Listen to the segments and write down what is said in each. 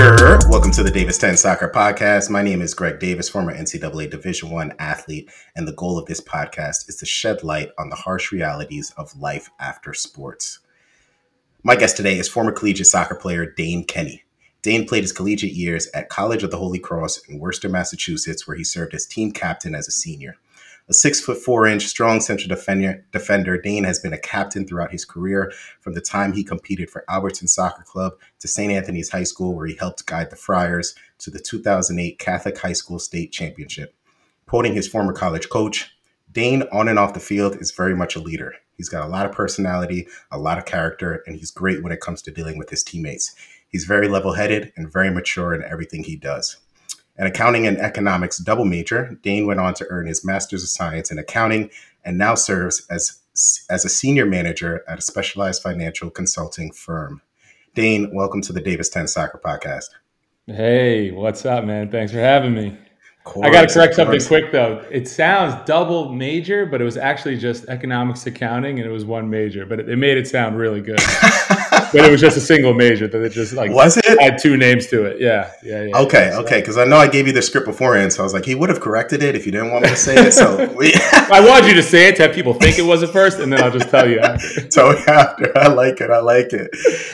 Welcome to the Davis 10 Soccer Podcast. My name is Greg Davis, former NCAA Division One athlete, and the goal of this podcast is to shed light on the harsh realities of life after sports. My guest today is former collegiate soccer player Dane Kenny. Dane played his collegiate years at College of the Holy Cross in Worcester, Massachusetts, where he served as team captain as a senior. A six foot four inch strong central defender, defender, Dane has been a captain throughout his career from the time he competed for Albertson Soccer Club to St. Anthony's High School, where he helped guide the Friars to the 2008 Catholic High School State Championship. Quoting his former college coach, Dane on and off the field is very much a leader. He's got a lot of personality, a lot of character, and he's great when it comes to dealing with his teammates. He's very level headed and very mature in everything he does. An accounting and economics double major, Dane went on to earn his Master's of Science in Accounting and now serves as, as a senior manager at a specialized financial consulting firm. Dane, welcome to the Davis 10 Soccer Podcast. Hey, what's up, man? Thanks for having me. I got to correct something quick though. It sounds double major, but it was actually just economics accounting, and it was one major. But it, it made it sound really good. but it was just a single major that it just like was it had two names to it. Yeah, yeah, yeah. Okay, okay. Because I know I gave you the script beforehand, so I was like, he would have corrected it if you didn't want me to say it. So we- I wanted you to say it to have people think it was at first, and then I'll just tell you. After. tell me after. I like it. I like it.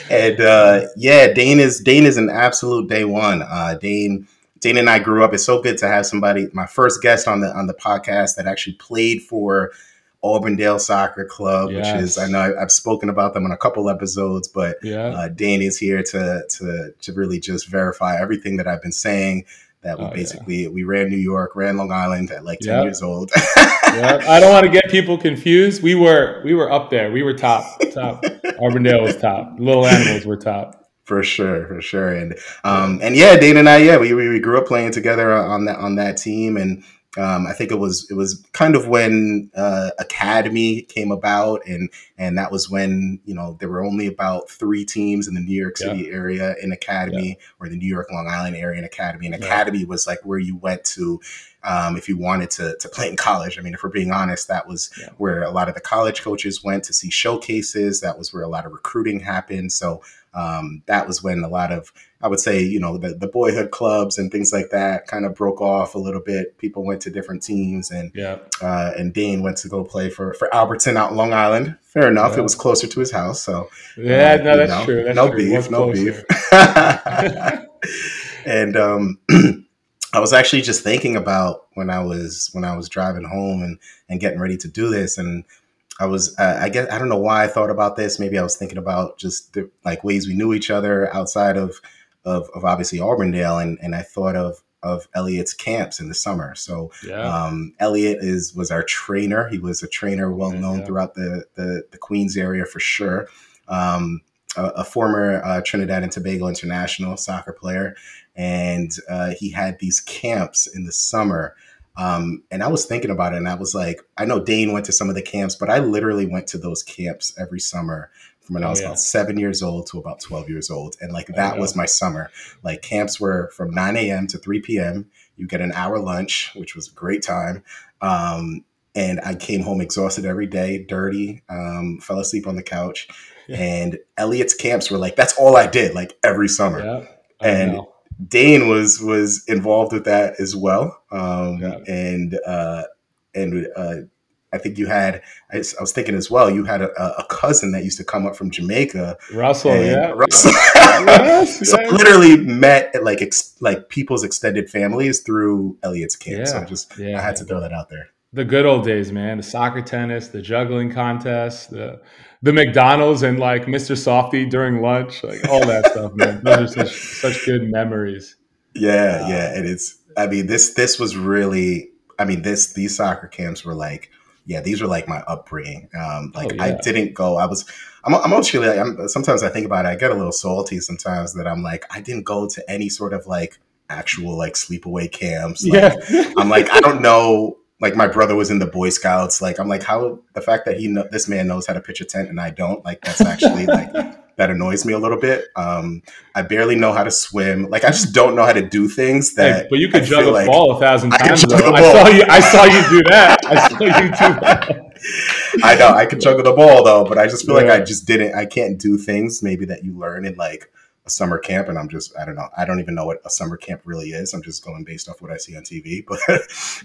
And uh, yeah, Dane is Dane is an absolute day one. Uh, Dane Dane and I grew up. It's so good to have somebody, my first guest on the on the podcast that actually played for Auburndale Soccer Club, yes. which is I know I've spoken about them on a couple episodes, but yeah. uh, Dane is here to to to really just verify everything that I've been saying. That we oh, basically yeah. we ran New York, ran Long Island at like ten yep. years old. yep. I don't want to get people confused. We were we were up there. We were top top. Auburndale was top. Little Animals were top. For sure, for sure, and um, and yeah, Dane and I, yeah, we, we grew up playing together on that on that team, and um, I think it was it was kind of when uh, Academy came about, and and that was when you know there were only about three teams in the New York City yeah. area in Academy, yeah. or the New York Long Island area in Academy, and yeah. Academy was like where you went to um, if you wanted to to play in college. I mean, if we're being honest, that was where a lot of the college coaches went to see showcases. That was where a lot of recruiting happened. So um, that was when a lot of I would say, you know, the, the boyhood clubs and things like that kind of broke off a little bit. People went to different teams, and yeah. uh, and Dane went to go play for for Albertson out in Long Island. Fair enough, yeah. it was closer to his house, so yeah, uh, no, that's know, true. That's no true. beef, no beef. and um, I was actually just thinking about when I was when I was driving home and and getting ready to do this, and I was, uh, I guess, I don't know why I thought about this. Maybe I was thinking about just the, like ways we knew each other outside of, of, of obviously Auburndale, and and I thought of of Elliot's camps in the summer. So yeah. um, Elliot is was our trainer. He was a trainer well known yeah. throughout the, the, the Queens area for sure. Um, a, a, former uh, Trinidad and Tobago international soccer player, and uh, he had these camps in the summer um, and I was thinking about it, and I was like, I know Dane went to some of the camps, but I literally went to those camps every summer from when oh, I was yeah. about seven years old to about 12 years old. And like that was my summer. Like camps were from 9 a.m. to 3 p.m. You get an hour lunch, which was a great time. Um, and I came home exhausted every day, dirty, um, fell asleep on the couch. Yeah. And Elliot's camps were like, that's all I did, like every summer. And know. Dane was was involved with that as well, um, and uh, and uh, I think you had. I, was thinking as well. You had a, a, cousin that used to come up from Jamaica, Russell. Yeah, Russell. yes, so yes. literally met like ex, like people's extended families through Elliot's kids. Yeah, so just yeah, I had to throw that out there. The good old days, man. The soccer, tennis, the juggling contest, the the McDonald's and like Mr. Softee during lunch, like all that stuff, man. Those are such such good memories. Yeah, uh, yeah, and it's. I mean, this this was really. I mean, this these soccer camps were like, yeah, these were like my upbringing. Um, like oh, yeah. I didn't go. I was. I'm. I'm actually. Like, I'm, sometimes I think about it. I get a little salty sometimes that I'm like, I didn't go to any sort of like actual like sleepaway camps. Like, yeah. I'm like, I don't know like my brother was in the Boy Scouts. Like I'm like, how the fact that he know, this man knows how to pitch a tent and I don't, like that's actually like that annoys me a little bit. Um, I barely know how to swim. Like I just don't know how to do things that. Hey, but you could juggle a like ball a thousand times. I, I saw you. I saw you do that. I saw you do that. I know I could juggle the ball though, but I just feel yeah. like I just didn't. I can't do things maybe that you learn in like a summer camp, and I'm just I don't know. I don't even know what a summer camp really is. I'm just going based off what I see on TV. But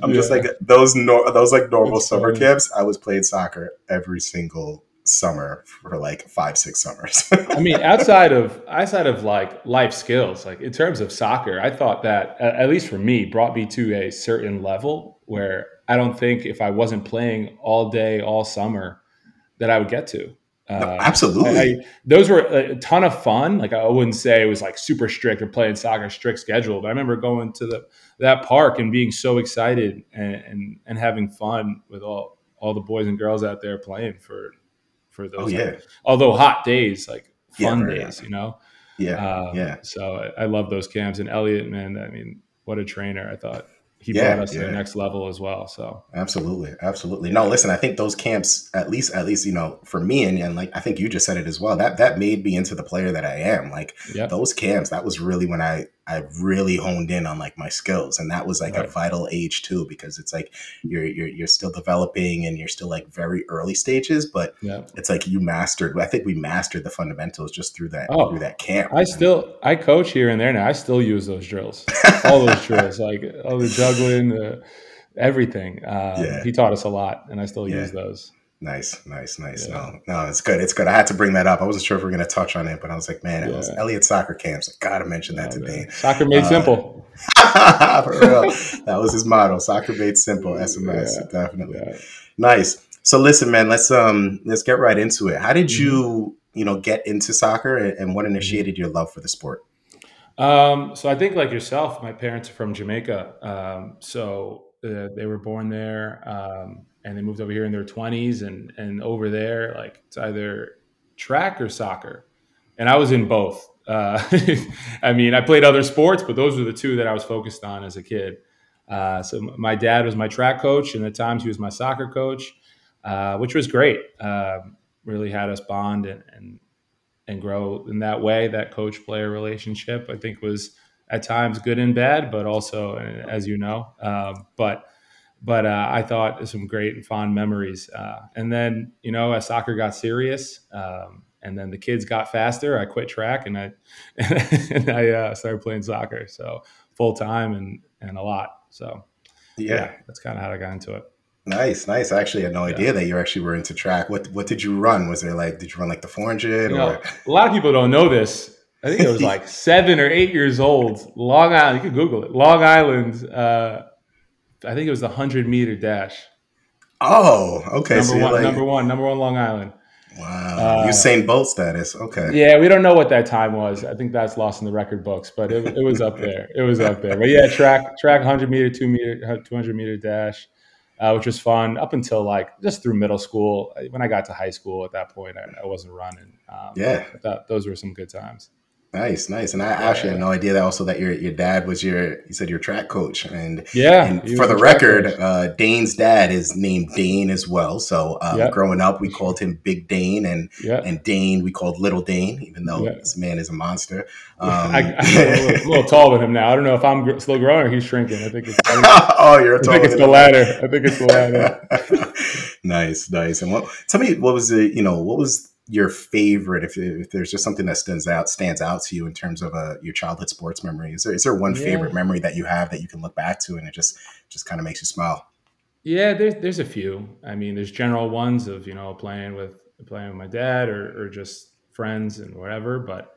I'm yeah. just like those no, those like normal That's summer funny. camps. I was playing soccer every single summer for like five six summers i mean outside of outside of like life skills like in terms of soccer i thought that at least for me brought me to a certain level where i don't think if i wasn't playing all day all summer that i would get to uh, absolutely I, I, those were a ton of fun like i wouldn't say it was like super strict or playing soccer strict schedule but i remember going to the that park and being so excited and and, and having fun with all all the boys and girls out there playing for for those. Oh, yeah. Although hot days, like fun yeah, days, right. you know. Yeah. Um, yeah. So I, I, love those camps and Elliot, man. I mean, what a trainer! I thought he yeah, brought us yeah. to the next level as well. So absolutely, absolutely. No, listen, I think those camps, at least, at least you know, for me, and, and like I think you just said it as well. That that made me into the player that I am. Like yep. those camps, that was really when I I really honed in on like my skills, and that was like right. a vital age too, because it's like you're you're you're still developing and you're still like very early stages, but yep. it's like you mastered. I think we mastered the fundamentals just through that oh, through that camp. I still I coach here and there now. I still use those drills, all those drills, like all the juggling, uh, everything. Um, yeah. He taught us a lot, and I still yeah. use those. Nice, nice, nice. Yeah. No, no, it's good. It's good. I had to bring that up. I wasn't sure if we are going to touch on it, but I was like, man, it was Elliot soccer camps. I got to mention that oh, today. Soccer made uh, simple. that was his motto. Soccer made simple. SMS, yeah. definitely. Nice. So listen, man, let's um let's get right into it. How did mm-hmm. you you know get into soccer, and what mm-hmm. initiated your love for the sport? Um, so I think like yourself, my parents are from Jamaica. Um, so uh, they were born there. Um, and they moved over here in their 20s and and over there like it's either track or soccer. And i was in both. Uh, i mean i played other sports but those were the two that i was focused on as a kid. Uh, so my dad was my track coach and at times he was my soccer coach uh, which was great. Um, really had us bond and, and and grow in that way. That coach player relationship i think was at times good and bad but also as you know um, but but uh, I thought some great and fond memories. Uh, and then, you know, as soccer got serious, um, and then the kids got faster, I quit track and I and I uh, started playing soccer. So full time and and a lot. So yeah, yeah that's kind of how I got into it. Nice, nice. I actually had no idea yeah. that you actually were into track. What what did you run? Was there like did you run like the 400 you know, a lot of people don't know this. I think it was like seven or eight years old. Long Island, you can Google it. Long Island uh, I think it was the hundred meter dash. Oh, okay. Number so one, like, number one, number one, Long Island. Wow, uh, Usain Bolt status. Okay. Yeah, we don't know what that time was. I think that's lost in the record books, but it, it was up there. It was up there. But yeah, track track hundred meter, two meter, two hundred meter dash, uh, which was fun up until like just through middle school. When I got to high school, at that point, I, I wasn't running. Um, yeah, that, those were some good times. Nice, nice. And I actually had no idea that also that your your dad was your you said your track coach. And yeah, and for the record, uh, Dane's dad is named Dane as well. So um, yep. growing up, we called him Big Dane, and yep. and Dane we called Little Dane, even though yep. this man is a monster. Um, I, am a, little, little taller than him now. I don't know if I'm still growing or he's shrinking. I think it's. oh, you're. I think it's the latter. I think it's the latter. nice, nice. And what? Tell me, what was the you know what was your favorite if, if there's just something that stands out stands out to you in terms of uh, your childhood sports memory is there, is there one yeah. favorite memory that you have that you can look back to and it just just kind of makes you smile yeah there's there's a few i mean there's general ones of you know playing with playing with my dad or, or just friends and whatever but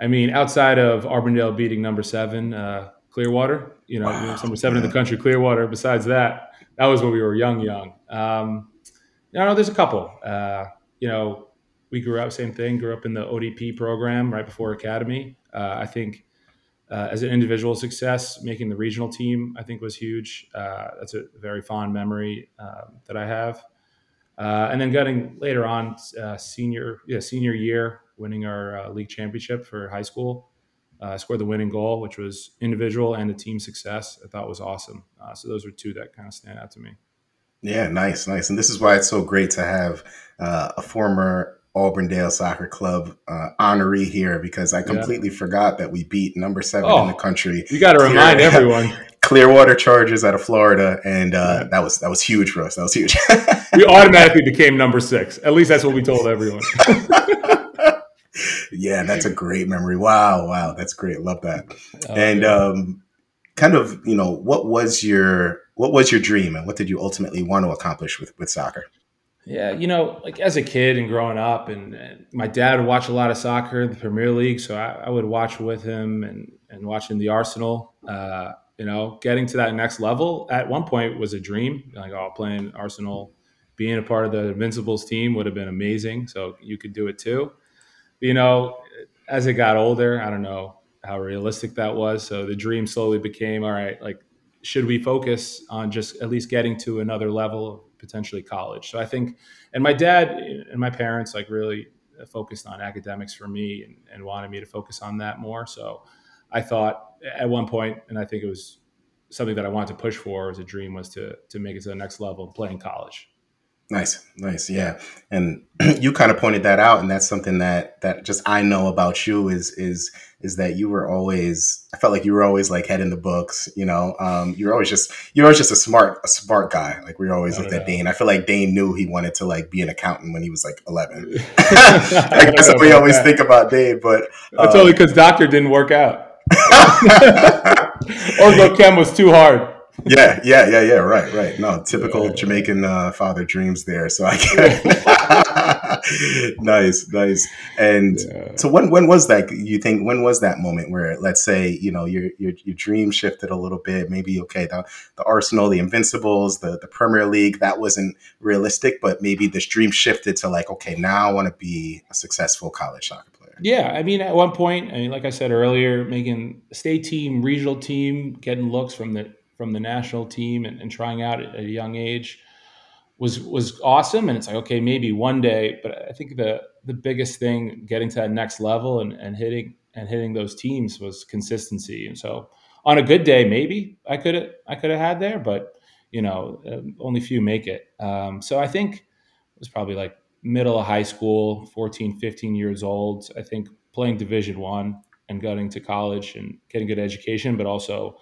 i mean outside of Auburndale beating number seven uh, clearwater you know, wow. number seven in the country clearwater besides that that was when we were young young um, you know there's a couple uh, you know we grew up same thing grew up in the odp program right before academy. Uh, i think uh, as an individual success making the regional team i think was huge. Uh, that's a very fond memory um, that i have. Uh, and then getting later on uh, senior yeah, senior year winning our uh, league championship for high school. I scored the winning goal which was individual and a team success. I thought was awesome. So those are two that kind of stand out to me. Yeah, nice, nice. And this is why it's so great to have uh, a former Auburndale Soccer Club uh, honoree here because I completely yeah. forgot that we beat number seven oh, in the country. You got to remind everyone. Clearwater Chargers out of Florida, and uh, that was that was huge for us. That was huge. we automatically became number six. At least that's what we told everyone. yeah, that's a great memory. Wow, wow, that's great. Love that. Oh, and um, kind of, you know, what was your what was your dream, and what did you ultimately want to accomplish with with soccer? Yeah, you know, like as a kid and growing up, and, and my dad would watch a lot of soccer, the Premier League, so I, I would watch with him and and watching the Arsenal. Uh, you know, getting to that next level at one point was a dream. Like, oh, playing Arsenal, being a part of the Invincibles team would have been amazing. So you could do it too. But, you know, as it got older, I don't know how realistic that was. So the dream slowly became, all right, like, should we focus on just at least getting to another level, potentially college? So I think, and my dad and my parents like really focused on academics for me and, and wanted me to focus on that more. So I thought at one point, and I think it was something that I wanted to push for as a dream was to to make it to the next level and play in college. Nice, nice, yeah. And you kind of pointed that out, and that's something that that just I know about you is is is that you were always I felt like you were always like head in the books, you know. Um, you were always just you were always just a smart a smart guy. Like we always looked at Dane. I feel like Dane knew he wanted to like be an accountant when he was like eleven. I guess we always that. think about Dane, but um, that's only because doctor didn't work out. Orgo chem was too hard. Yeah, yeah, yeah, yeah. Right, right. No, typical yeah. Jamaican uh, father dreams there. So I get nice, nice. And yeah. so when when was that? You think when was that moment where, let's say, you know, your your your dream shifted a little bit? Maybe okay, the the Arsenal, the Invincibles, the the Premier League, that wasn't realistic, but maybe this dream shifted to like, okay, now I want to be a successful college soccer player. Yeah, I mean, at one point, I mean, like I said earlier, making state team, regional team, getting looks from the from the national team, and, and trying out at a young age was was awesome. And it's like, okay, maybe one day, but I think the the biggest thing getting to that next level and, and hitting and hitting those teams was consistency. And so, on a good day, maybe I could have I could have had there, but you know, um, only few make it. Um, so I think it was probably like middle of high school 14 15 years old i think playing division one and going to college and getting good education but also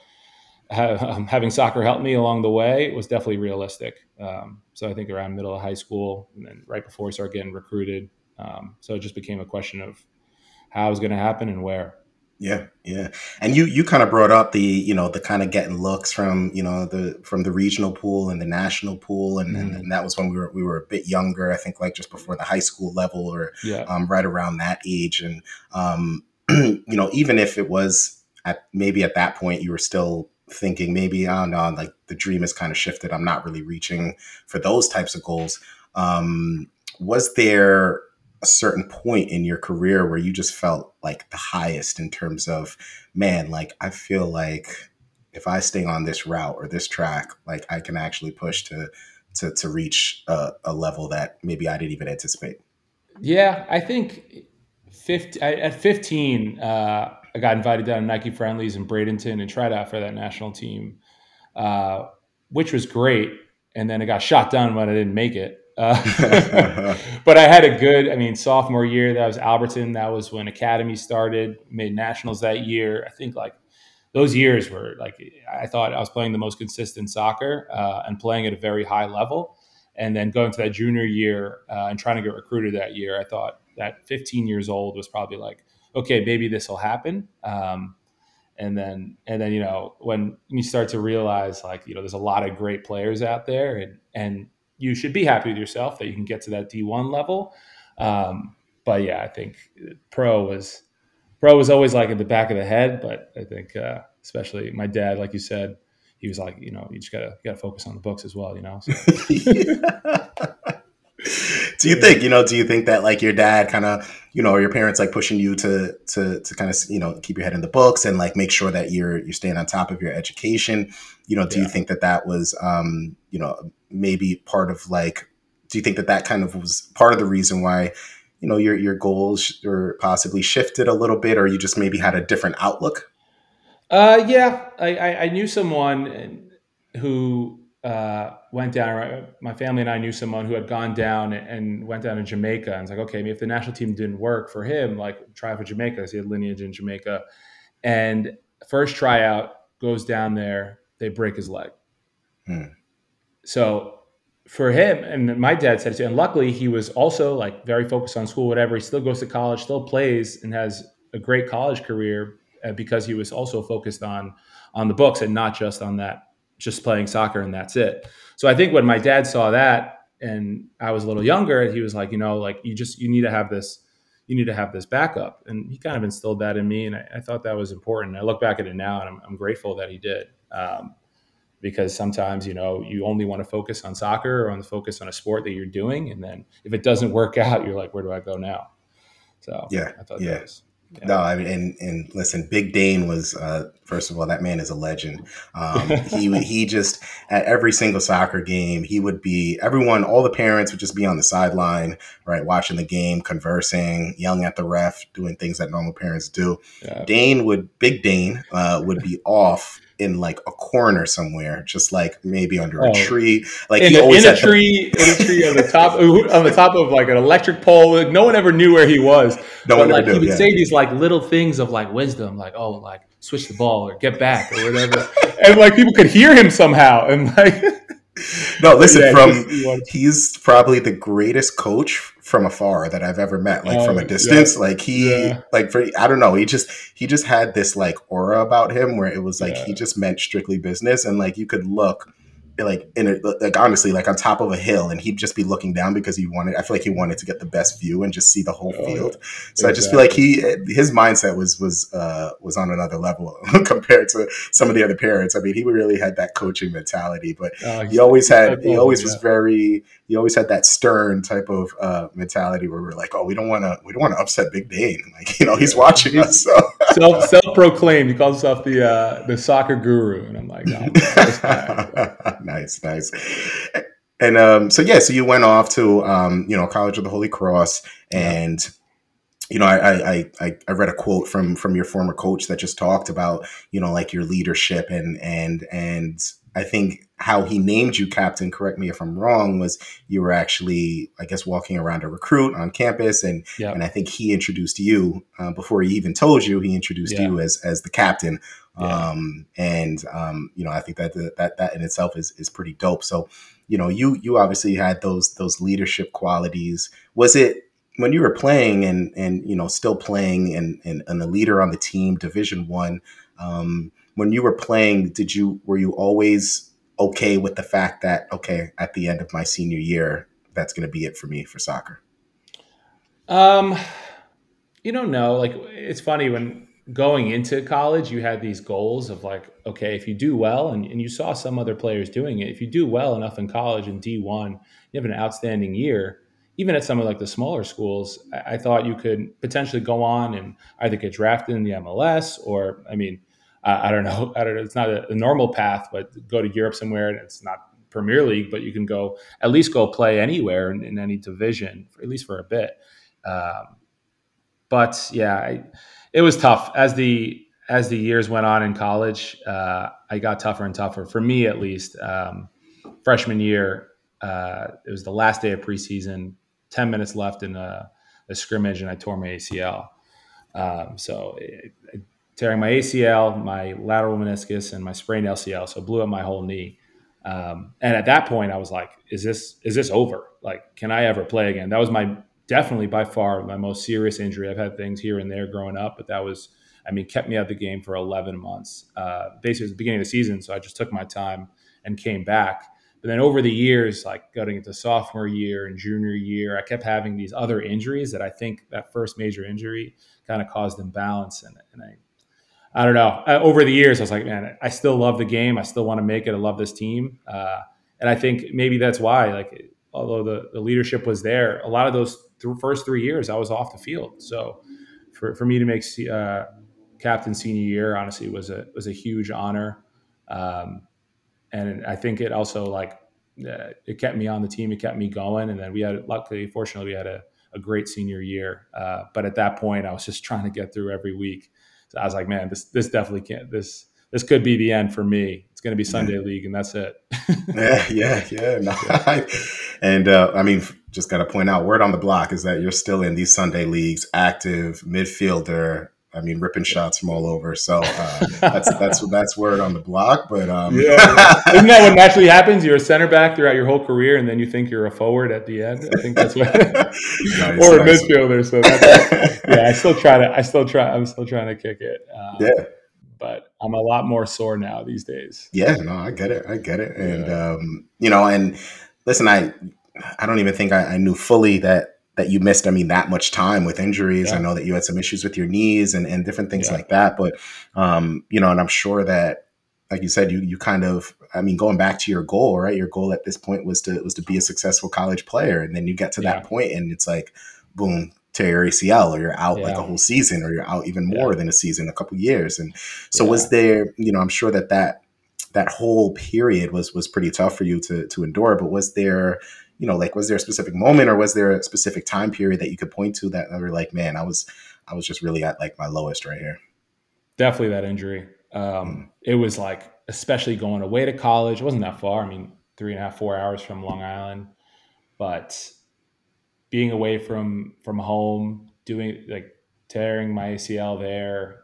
have, um, having soccer help me along the way was definitely realistic um, so i think around middle of high school and then right before i started getting recruited um, so it just became a question of how it was going to happen and where yeah, yeah. And you you kind of brought up the, you know, the kind of getting looks from, you know, the from the regional pool and the national pool and, mm. and, and, that was when we were we were a bit younger, I think like just before the high school level or yeah. um, right around that age and um, you know, even if it was at maybe at that point you were still thinking maybe I don't know, like the dream has kind of shifted. I'm not really reaching for those types of goals. Um, was there a certain point in your career where you just felt like the highest in terms of man like i feel like if i stay on this route or this track like i can actually push to to, to reach a, a level that maybe i didn't even anticipate yeah i think 50, at 15 uh, i got invited down to nike friendlies in bradenton and tried out for that national team uh, which was great and then it got shot down when i didn't make it uh, but I had a good, I mean, sophomore year, that was Albertson. That was when Academy started, made nationals that year. I think like those years were like, I thought I was playing the most consistent soccer uh, and playing at a very high level. And then going to that junior year uh, and trying to get recruited that year, I thought that 15 years old was probably like, okay, maybe this will happen. Um, and then and then you know when you start to realize like you know there's a lot of great players out there and and you should be happy with yourself that you can get to that D1 level. Um, but yeah, I think pro was pro was always like in the back of the head. But I think uh, especially my dad, like you said, he was like, you know, you just gotta gotta focus on the books as well, you know. So. do you think you know? Do you think that like your dad kind of you know, or your parents like pushing you to to to kind of you know keep your head in the books and like make sure that you're you're staying on top of your education? You know, do yeah. you think that that was um, you know maybe part of like do you think that that kind of was part of the reason why you know your your goals or possibly shifted a little bit or you just maybe had a different outlook uh yeah i i, I knew someone who uh, went down my family and i knew someone who had gone down and went down to jamaica and it's like okay if the national team didn't work for him like try for jamaica because he had lineage in jamaica and first tryout goes down there they break his leg hmm. So for him, and my dad said it too, and luckily he was also like very focused on school, whatever. He still goes to college, still plays, and has a great college career uh, because he was also focused on on the books and not just on that just playing soccer and that's it. So I think when my dad saw that and I was a little younger, he was like, you know, like you just you need to have this you need to have this backup. And he kind of instilled that in me. And I, I thought that was important. I look back at it now and I'm, I'm grateful that he did. Um, because sometimes, you know, you only want to focus on soccer or on the focus on a sport that you're doing. And then if it doesn't work out, you're like, where do I go now? So yeah, I thought yeah. that was, yeah. No, I mean, and, and listen, Big Dane was uh, first of all that man is a legend. Um, he he just at every single soccer game he would be everyone, all the parents would just be on the sideline, right, watching the game, conversing, yelling at the ref, doing things that normal parents do. Yeah. Dane would Big Dane uh, would be off in like a corner somewhere, just like maybe under oh. a tree. Like in, a, in a tree, the- in a tree on the top on the top of like an electric pole. Like, no one ever knew where he was. No but, one like, knew. He would yeah. say these like little things of like wisdom, like oh, like switch the ball or get back or whatever, and like people could hear him somehow, and like. no, listen. Yeah, from he's probably the greatest coach from afar that I've ever met. Like from a distance, yeah. like he, yeah. like for I don't know. He just he just had this like aura about him where it was like he just meant strictly business, and like you could look like in a, like honestly like on top of a hill and he'd just be looking down because he wanted I feel like he wanted to get the best view and just see the whole oh, field. So exactly. I just feel like he his mindset was was uh was on another level compared to some of the other parents. I mean, he really had that coaching mentality, but oh, he always had he always was very he always had that stern type of uh, mentality where we're like, oh, we don't want to we don't want to upset Big Dane. Like, you know, he's watching us. So self self proclaimed. He calls himself the uh, the soccer guru, and I'm like, no, nice, nice. And um, so yeah, so you went off to um, you know College of the Holy Cross, and you know I, I I I read a quote from from your former coach that just talked about you know like your leadership and and and I think how he named you captain, correct me if I'm wrong, was you were actually, I guess, walking around a recruit on campus, and yep. and I think he introduced you uh, before he even told you. He introduced yeah. you as as the captain, yeah. um, and um, you know I think that that that in itself is is pretty dope. So you know you you obviously had those those leadership qualities. Was it when you were playing and and you know still playing and and, and a leader on the team, Division One? Um, when you were playing, did you were you always okay with the fact that okay, at the end of my senior year, that's going to be it for me for soccer? Um, you don't know. Like it's funny when going into college, you had these goals of like, okay, if you do well, and, and you saw some other players doing it, if you do well enough in college in D one, you have an outstanding year. Even at some of like the smaller schools, I, I thought you could potentially go on and either get drafted in the MLS or, I mean, uh, I don't know. I don't. It's not a, a, normal path, but go to Europe somewhere, and it's not Premier League, but you can go at least go play anywhere in, in any division, for, at least for a bit. Um, but yeah, I, it was tough as the as the years went on in college. Uh, I got tougher and tougher for me, at least. Um, freshman year, uh, it was the last day of preseason. Ten minutes left in a, a scrimmage, and I tore my ACL. Um, so it, it tearing my ACL, my lateral meniscus, and my sprained LCL. So blew up my whole knee. Um, and at that point, I was like, "Is this is this over? Like, can I ever play again?" That was my definitely by far my most serious injury. I've had things here and there growing up, but that was, I mean, kept me out of the game for 11 months. Uh, basically, at the beginning of the season, so I just took my time and came back. But then over the years, like going into sophomore year and junior year, I kept having these other injuries that I think that first major injury kind of caused imbalance, and, and I I don't know. Uh, over the years, I was like, man, I still love the game. I still want to make it. I love this team, uh, and I think maybe that's why. Like, although the, the leadership was there, a lot of those th- first three years, I was off the field. So, for, for me to make uh, captain senior year, honestly, was a was a huge honor, um, and I think it also like uh, it kept me on the team. It kept me going, and then we had luckily, fortunately, we had a, a great senior year. Uh, but at that point, I was just trying to get through every week. So I was like, man, this this definitely can't this this could be the end for me. It's going to be Sunday yeah. League, and that's it. yeah, yeah, yeah. No, and uh, I mean, just got to point out, word on the block is that you're still in these Sunday leagues, active midfielder, I mean, ripping shots from all over. So uh, that's that's that's word on the block. But um, yeah, isn't that what naturally happens? You're a center back throughout your whole career, and then you think you're a forward at the end. I think that's what, nice, or a midfielder. So yeah, I still try to. I still try. I'm still trying to kick it. Um, yeah, but I'm a lot more sore now these days. Yeah, no, I get it. I get it. And yeah. um, you know, and listen, I I don't even think I, I knew fully that that you missed, I mean, that much time with injuries. Yeah. I know that you had some issues with your knees and, and different things yeah. like that. But, um, you know, and I'm sure that, like you said, you, you kind of, I mean, going back to your goal, right? Your goal at this point was to, was to be a successful college player. And then you get to yeah. that point and it's like, boom, tear your ACL or you're out like a whole season or you're out even more than a season, a couple years. And so was there, you know, I'm sure that that, that whole period was, was pretty tough for you to, to endure, but was there, you know, like was there a specific moment or was there a specific time period that you could point to that were like, man, I was I was just really at like my lowest right here. Definitely that injury. Um, mm. It was like, especially going away to college. It wasn't that far. I mean, three and a half, four hours from Long Island, but being away from from home, doing like tearing my ACL there,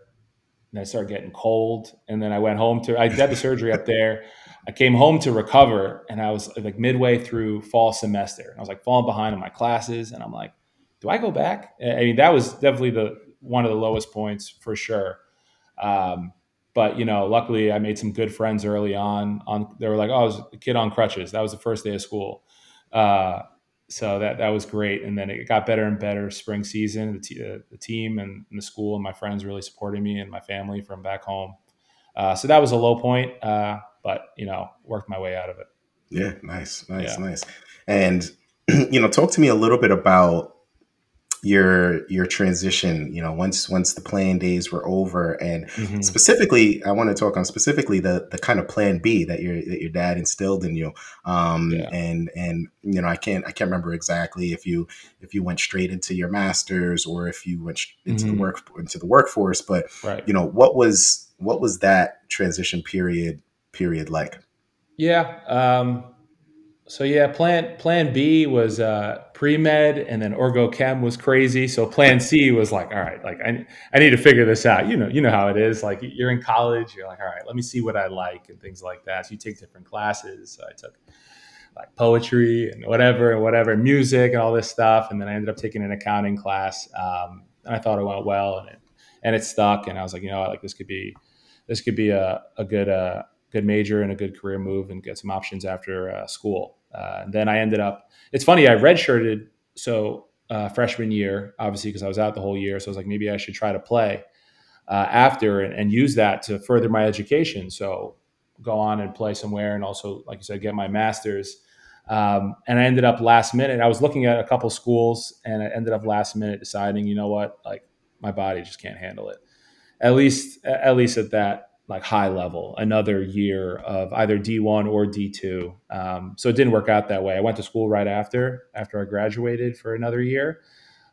and I started getting cold. And then I went home to I did the surgery up there. I came home to recover and I was like midway through fall semester. And I was like falling behind in my classes. And I'm like, do I go back? I mean, that was definitely the one of the lowest points for sure. Um, but you know, luckily I made some good friends early on. On they were like, "Oh, I was a kid on crutches." That was the first day of school, uh, so that that was great. And then it got better and better spring season. The, t- uh, the team and, and, the school and my friends really supported me and my family from back home. Uh, so that was a low point. Uh, but you know, worked my way out of it. Yeah, nice, nice, yeah. nice. And you know, talk to me a little bit about your your transition you know once once the playing days were over and mm-hmm. specifically i want to talk on specifically the the kind of plan b that your that your dad instilled in you um yeah. and and you know i can't i can't remember exactly if you if you went straight into your masters or if you went into mm-hmm. the work into the workforce but right. you know what was what was that transition period period like? Yeah. Um, so yeah, plan plan B was uh, pre med, and then orgo chem was crazy. So plan C was like, all right, like I, I need to figure this out. You know, you know how it is. Like you're in college, you're like, all right, let me see what I like and things like that. So you take different classes. So I took like poetry and whatever and whatever, music and all this stuff, and then I ended up taking an accounting class. Um, and I thought it went well, and it and it stuck. And I was like, you know, like this could be this could be a a good uh, good major and a good career move and get some options after uh, school. Uh, then I ended up. It's funny. I redshirted so uh, freshman year, obviously because I was out the whole year. So I was like, maybe I should try to play uh, after and, and, use that to further my education. So go on and play somewhere, and also, like you said, get my master's. Um, and I ended up last minute. I was looking at a couple schools, and I ended up last minute deciding, you know what, like my body just can't handle it. At least, at least at that like high level another year of either D1 or D2. Um, so it didn't work out that way. I went to school right after after I graduated for another year,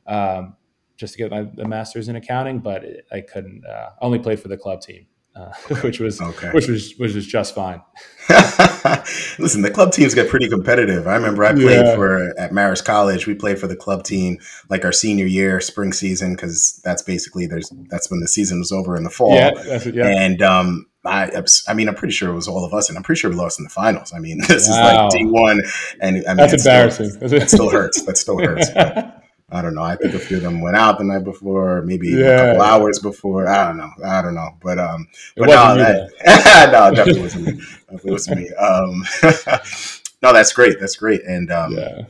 um, just to get my the master's in accounting. But I couldn't. Uh, only played for the club team. Uh, which was okay. which was which was just fine. Listen, the club teams get pretty competitive. I remember I played yeah. for at Marist College. We played for the club team like our senior year, spring season, because that's basically there's that's when the season was over in the fall. Yeah, yeah. And um, I, I mean, I'm pretty sure it was all of us, and I'm pretty sure we lost in the finals. I mean, this wow. is like D1, and I mean, that's embarrassing. Still, that still hurts. That still hurts. I don't know. I think a few of them went out the night before, maybe yeah. a couple hours before. I don't know. I don't know. But um, but no, that, no, definitely wasn't me. Definitely wasn't me. Um, no, that's great. That's great. And um, yeah.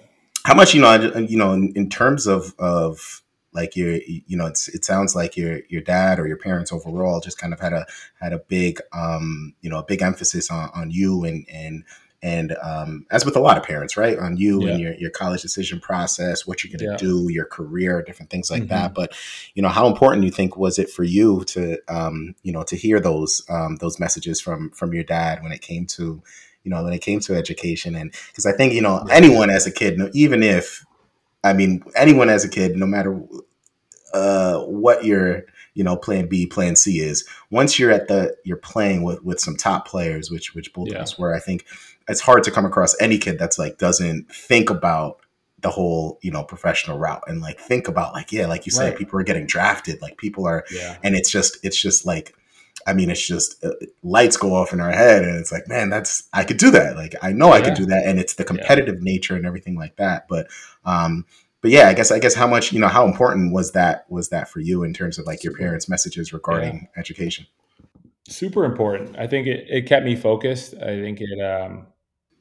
how much you know? You know, in, in terms of of like your you know it's it sounds like your your dad or your parents overall just kind of had a had a big um you know a big emphasis on on you and and and um, as with a lot of parents, right, on you yeah. and your, your college decision process, what you're going to yeah. do, your career, different things like mm-hmm. that. But you know, how important you think was it for you to, um, you know, to hear those um, those messages from from your dad when it came to, you know, when it came to education? And because I think you know, anyone as a kid, even if, I mean, anyone as a kid, no matter uh, what your you know plan b plan c is once you're at the you're playing with with some top players which which both yeah. of us were i think it's hard to come across any kid that's like doesn't think about the whole you know professional route and like think about like yeah like you said right. people are getting drafted like people are yeah. and it's just it's just like I mean, it's just uh, lights go off in our head, and it's like, man, that's I could do that. Like, I know yeah. I could do that, and it's the competitive yeah. nature and everything like that. But, um, but yeah, I guess I guess how much you know how important was that was that for you in terms of like your parents' messages regarding yeah. education? Super important. I think it, it kept me focused. I think it um,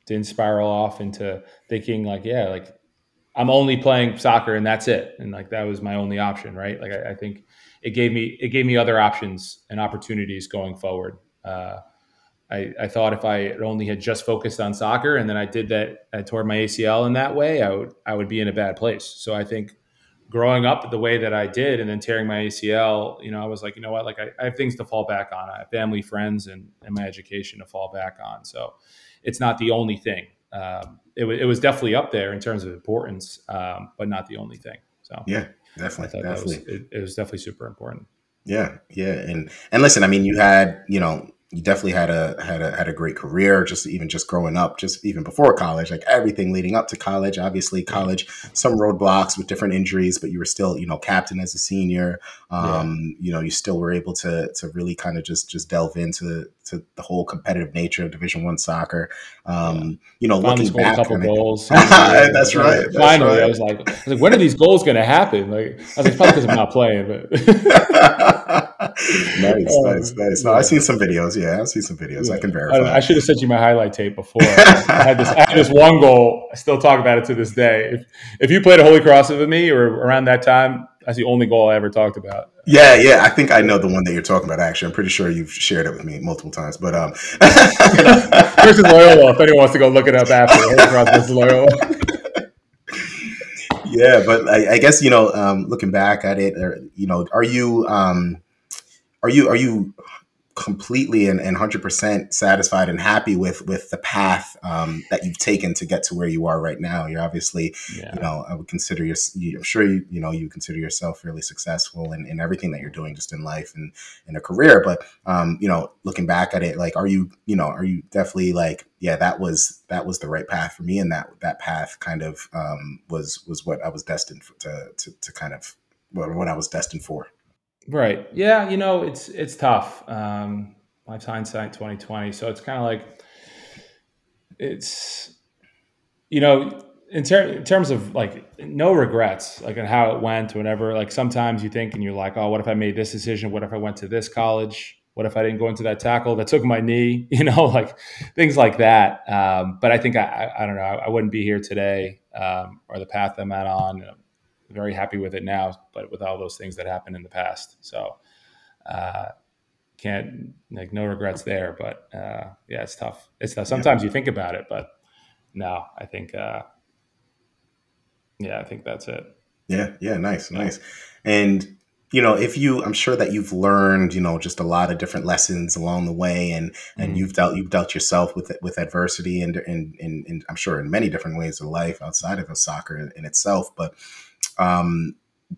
didn't spiral off into thinking like, yeah, like I'm only playing soccer and that's it, and like that was my only option, right? Like I, I think it gave me it gave me other options and opportunities going forward. Uh, I, I, thought if I only had just focused on soccer and then I did that, I tore my ACL in that way, I would I would be in a bad place. So I think growing up the way that I did and then tearing my ACL, you know, I was like, you know what, like I, I have things to fall back on. I have family, friends, and, and my education to fall back on. So it's not the only thing. Um, it, w- it was definitely up there in terms of importance, um, but not the only thing. So yeah, Definitely, definitely. Was, it, it was definitely super important. Yeah, yeah, and and listen, I mean, you had you know you definitely had a had a had a great career just even just growing up just even before college like everything leading up to college obviously college some roadblocks with different injuries but you were still you know captain as a senior um, yeah. you know you still were able to to really kind of just just delve into to the whole competitive nature of division one soccer um, yeah. you know Finally looking back a couple goals that's right that's finally right. I, was like, I was like when are these goals going to happen like I was like probably because I'm not playing but nice, um, nice, nice. No, yeah. I've seen some videos. Yeah, I've seen some videos. Yeah. I can verify. I, I, should have sent you my highlight tape before. I had this. I had this one goal. I still talk about it to this day. If if you played a Holy Cross with me or around that time, that's the only goal I ever talked about. Yeah, yeah. I think I know the one that you're talking about. Actually, I'm pretty sure you've shared it with me multiple times. But um, versus Loyola. If anyone wants to go look it up after Holy Cross versus Loyola. yeah, but I, I, guess you know, um, looking back at it, or, you know, are you um, are you are you completely and, and 100% satisfied and happy with with the path um, that you've taken to get to where you are right now you're obviously yeah. you know i would consider your i'm sure you you know you consider yourself fairly successful in, in everything that you're doing just in life and in a career but um, you know looking back at it like are you you know are you definitely like yeah that was that was the right path for me and that that path kind of um, was was what i was destined for, to, to to kind of what, what i was destined for Right. Yeah. You know, it's it's tough. Um, hindsight twenty twenty. So it's kind of like it's you know in, ter- in terms of like no regrets like on how it went whatever like sometimes you think and you're like oh what if i made this decision what if i went to this college what if i didn't go into that tackle that took my knee you know like things like that um, but i think I, I, I don't know I, I, wouldn't be here today um, or the path i'm at on very happy with it now, but with all those things that happened in the past. So, uh, can't like no regrets there, but uh, yeah, it's tough. It's tough. Sometimes yeah. you think about it, but no, I think, uh, yeah, I think that's it. Yeah. Yeah. Nice. Nice. And, you know, if you, I'm sure that you've learned, you know, just a lot of different lessons along the way, and and mm-hmm. you've dealt you've dealt yourself with with adversity, and and, and and I'm sure in many different ways of life outside of soccer in, in itself. But um,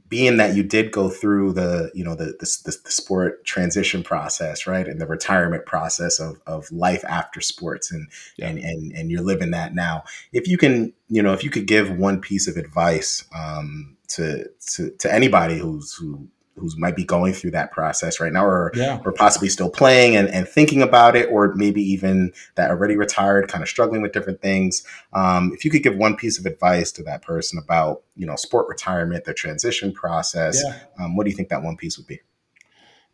being that you did go through the you know the, the, the sport transition process right and the retirement process of, of life after sports and, yeah. and and and you're living that now if you can you know if you could give one piece of advice um, to to to anybody who's who who might be going through that process right now or yeah. or possibly still playing and, and thinking about it or maybe even that already retired kind of struggling with different things um, if you could give one piece of advice to that person about you know sport retirement the transition process yeah. um, what do you think that one piece would be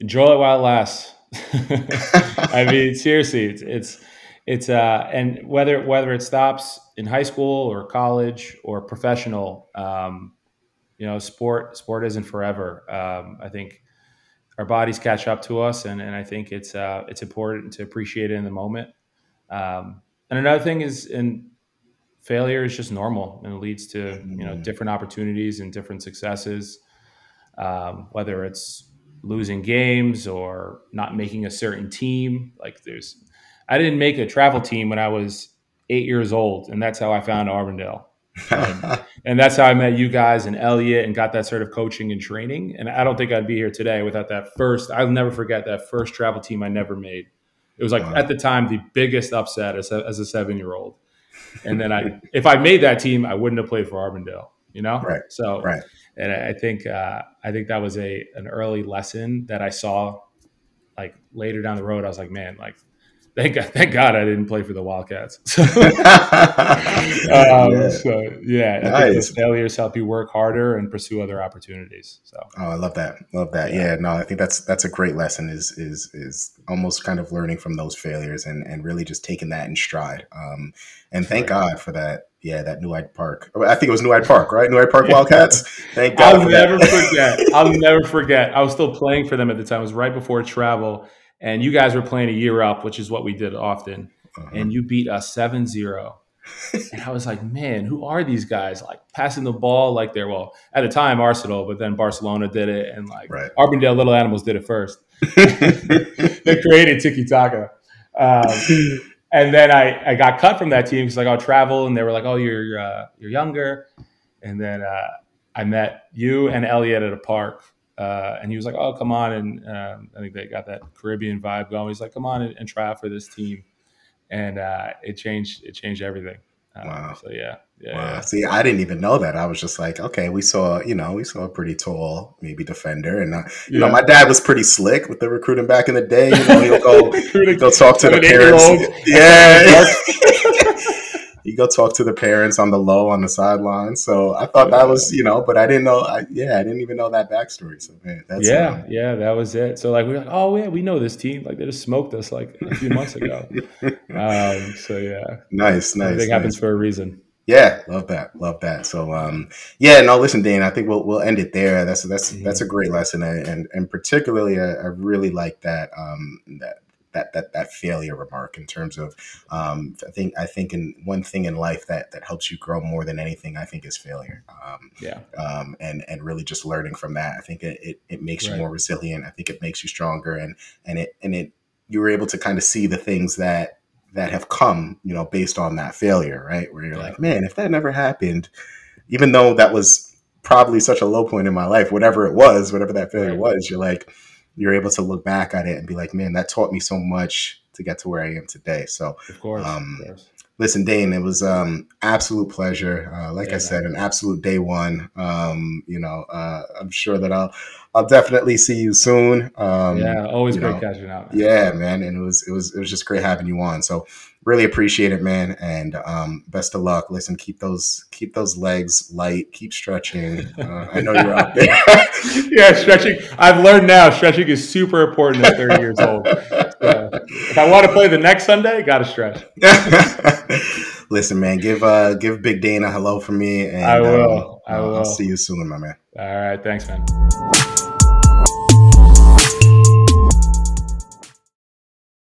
enjoy it while it lasts i mean seriously it's it's it's uh and whether whether it stops in high school or college or professional um, you know, sport sport isn't forever. Um, I think our bodies catch up to us, and, and I think it's uh, it's important to appreciate it in the moment. Um, and another thing is, in failure is just normal, and it leads to you know mm-hmm. different opportunities and different successes. Um, whether it's losing games or not making a certain team, like there's, I didn't make a travel team when I was eight years old, and that's how I found Auburndale and, and, that's how I met you guys and Elliot and got that sort of coaching and training. And I don't think I'd be here today without that first. I'll never forget that first travel team I never made. It was like wow. at the time the biggest upset as a, as a seven year old. And then I, if I made that team, I wouldn't have played for Auburndale. You know, right? So, right. And I think uh, I think that was a an early lesson that I saw. Like later down the road, I was like, man, like thank God, thank God I didn't play for the Wildcats. um, yeah. So yeah, nice. I think those failures help you work harder and pursue other opportunities. So oh, I love that, love that. Yeah. yeah, no, I think that's that's a great lesson. Is is is almost kind of learning from those failures and and really just taking that in stride. Um, and thank right. God for that. Yeah, that New Hyde Park. I think it was New Hyde Park, right? New Hyde Park Wildcats. Thank God. I'll never forget. I'll never forget. I was still playing for them at the time. It was right before travel and you guys were playing a year up, which is what we did often, uh-huh. and you beat us 7-0. and I was like, man, who are these guys? Like passing the ball like they're well at the time Arsenal, but then Barcelona did it, and like right. Little Animals did it first. they created tiki taka, um, and then I, I got cut from that team because like I'll travel, and they were like, oh, you're uh, you're younger, and then uh, I met you and Elliot at a park, uh, and he was like, "Oh, come on!" And um, I think they got that Caribbean vibe going. He's like, "Come on and, and try out for this team," and uh, it changed. It changed everything. Um, wow. So yeah, yeah, wow. yeah, See, I didn't even know that. I was just like, okay, we saw, you know, we saw a pretty tall, maybe defender, and uh, you yeah. know, my dad was pretty slick with the recruiting back in the day. You know, he'll go, he'll go talk to the parents. Yeah. you go talk to the parents on the low on the sideline. So I thought that was, you know, but I didn't know. I, yeah, I didn't even know that backstory. So man, that's yeah, yeah, that was it. So like we are like, oh yeah, we know this team. Like they just smoked us like a few months ago. um, so yeah, nice, nice. Everything nice. happens for a reason. Yeah, love that, love that. So, um, yeah, no, listen, Dane, I think we'll we'll end it there. That's that's mm-hmm. that's a great lesson, and and particularly, I, I really like that um, that that that that failure remark in terms of um, I think I think in one thing in life that that helps you grow more than anything I think is failure. Um, yeah. Um, and and really just learning from that. I think it it, it makes right. you more resilient. I think it makes you stronger, and and it and it you were able to kind of see the things that that have come you know based on that failure, right? Where you're yeah. like, man, if that never happened, even though that was probably such a low point in my life, whatever it was, whatever that failure right. was, you're like you're able to look back at it and be like, man, that taught me so much to get to where I am today. So, of course, um, of course. Listen, Dane, it was um, absolute pleasure. Uh, like yeah, I said, an absolute day one. Um, you know, uh, I'm sure that I'll I'll definitely see you soon. Um, yeah, always great know, catching up. Man. Yeah, man, and it was it was it was just great having you on. So really appreciate it, man, and um, best of luck. Listen, keep those keep those legs light, keep stretching. Uh, I know you're out there. yeah, stretching. I've learned now stretching is super important at 30 years old. I want to play the next Sunday, got to stretch. Listen, man, give uh give Big Dana hello for me, and I will. Um, I will. I'll see you soon, my man. All right, thanks, man.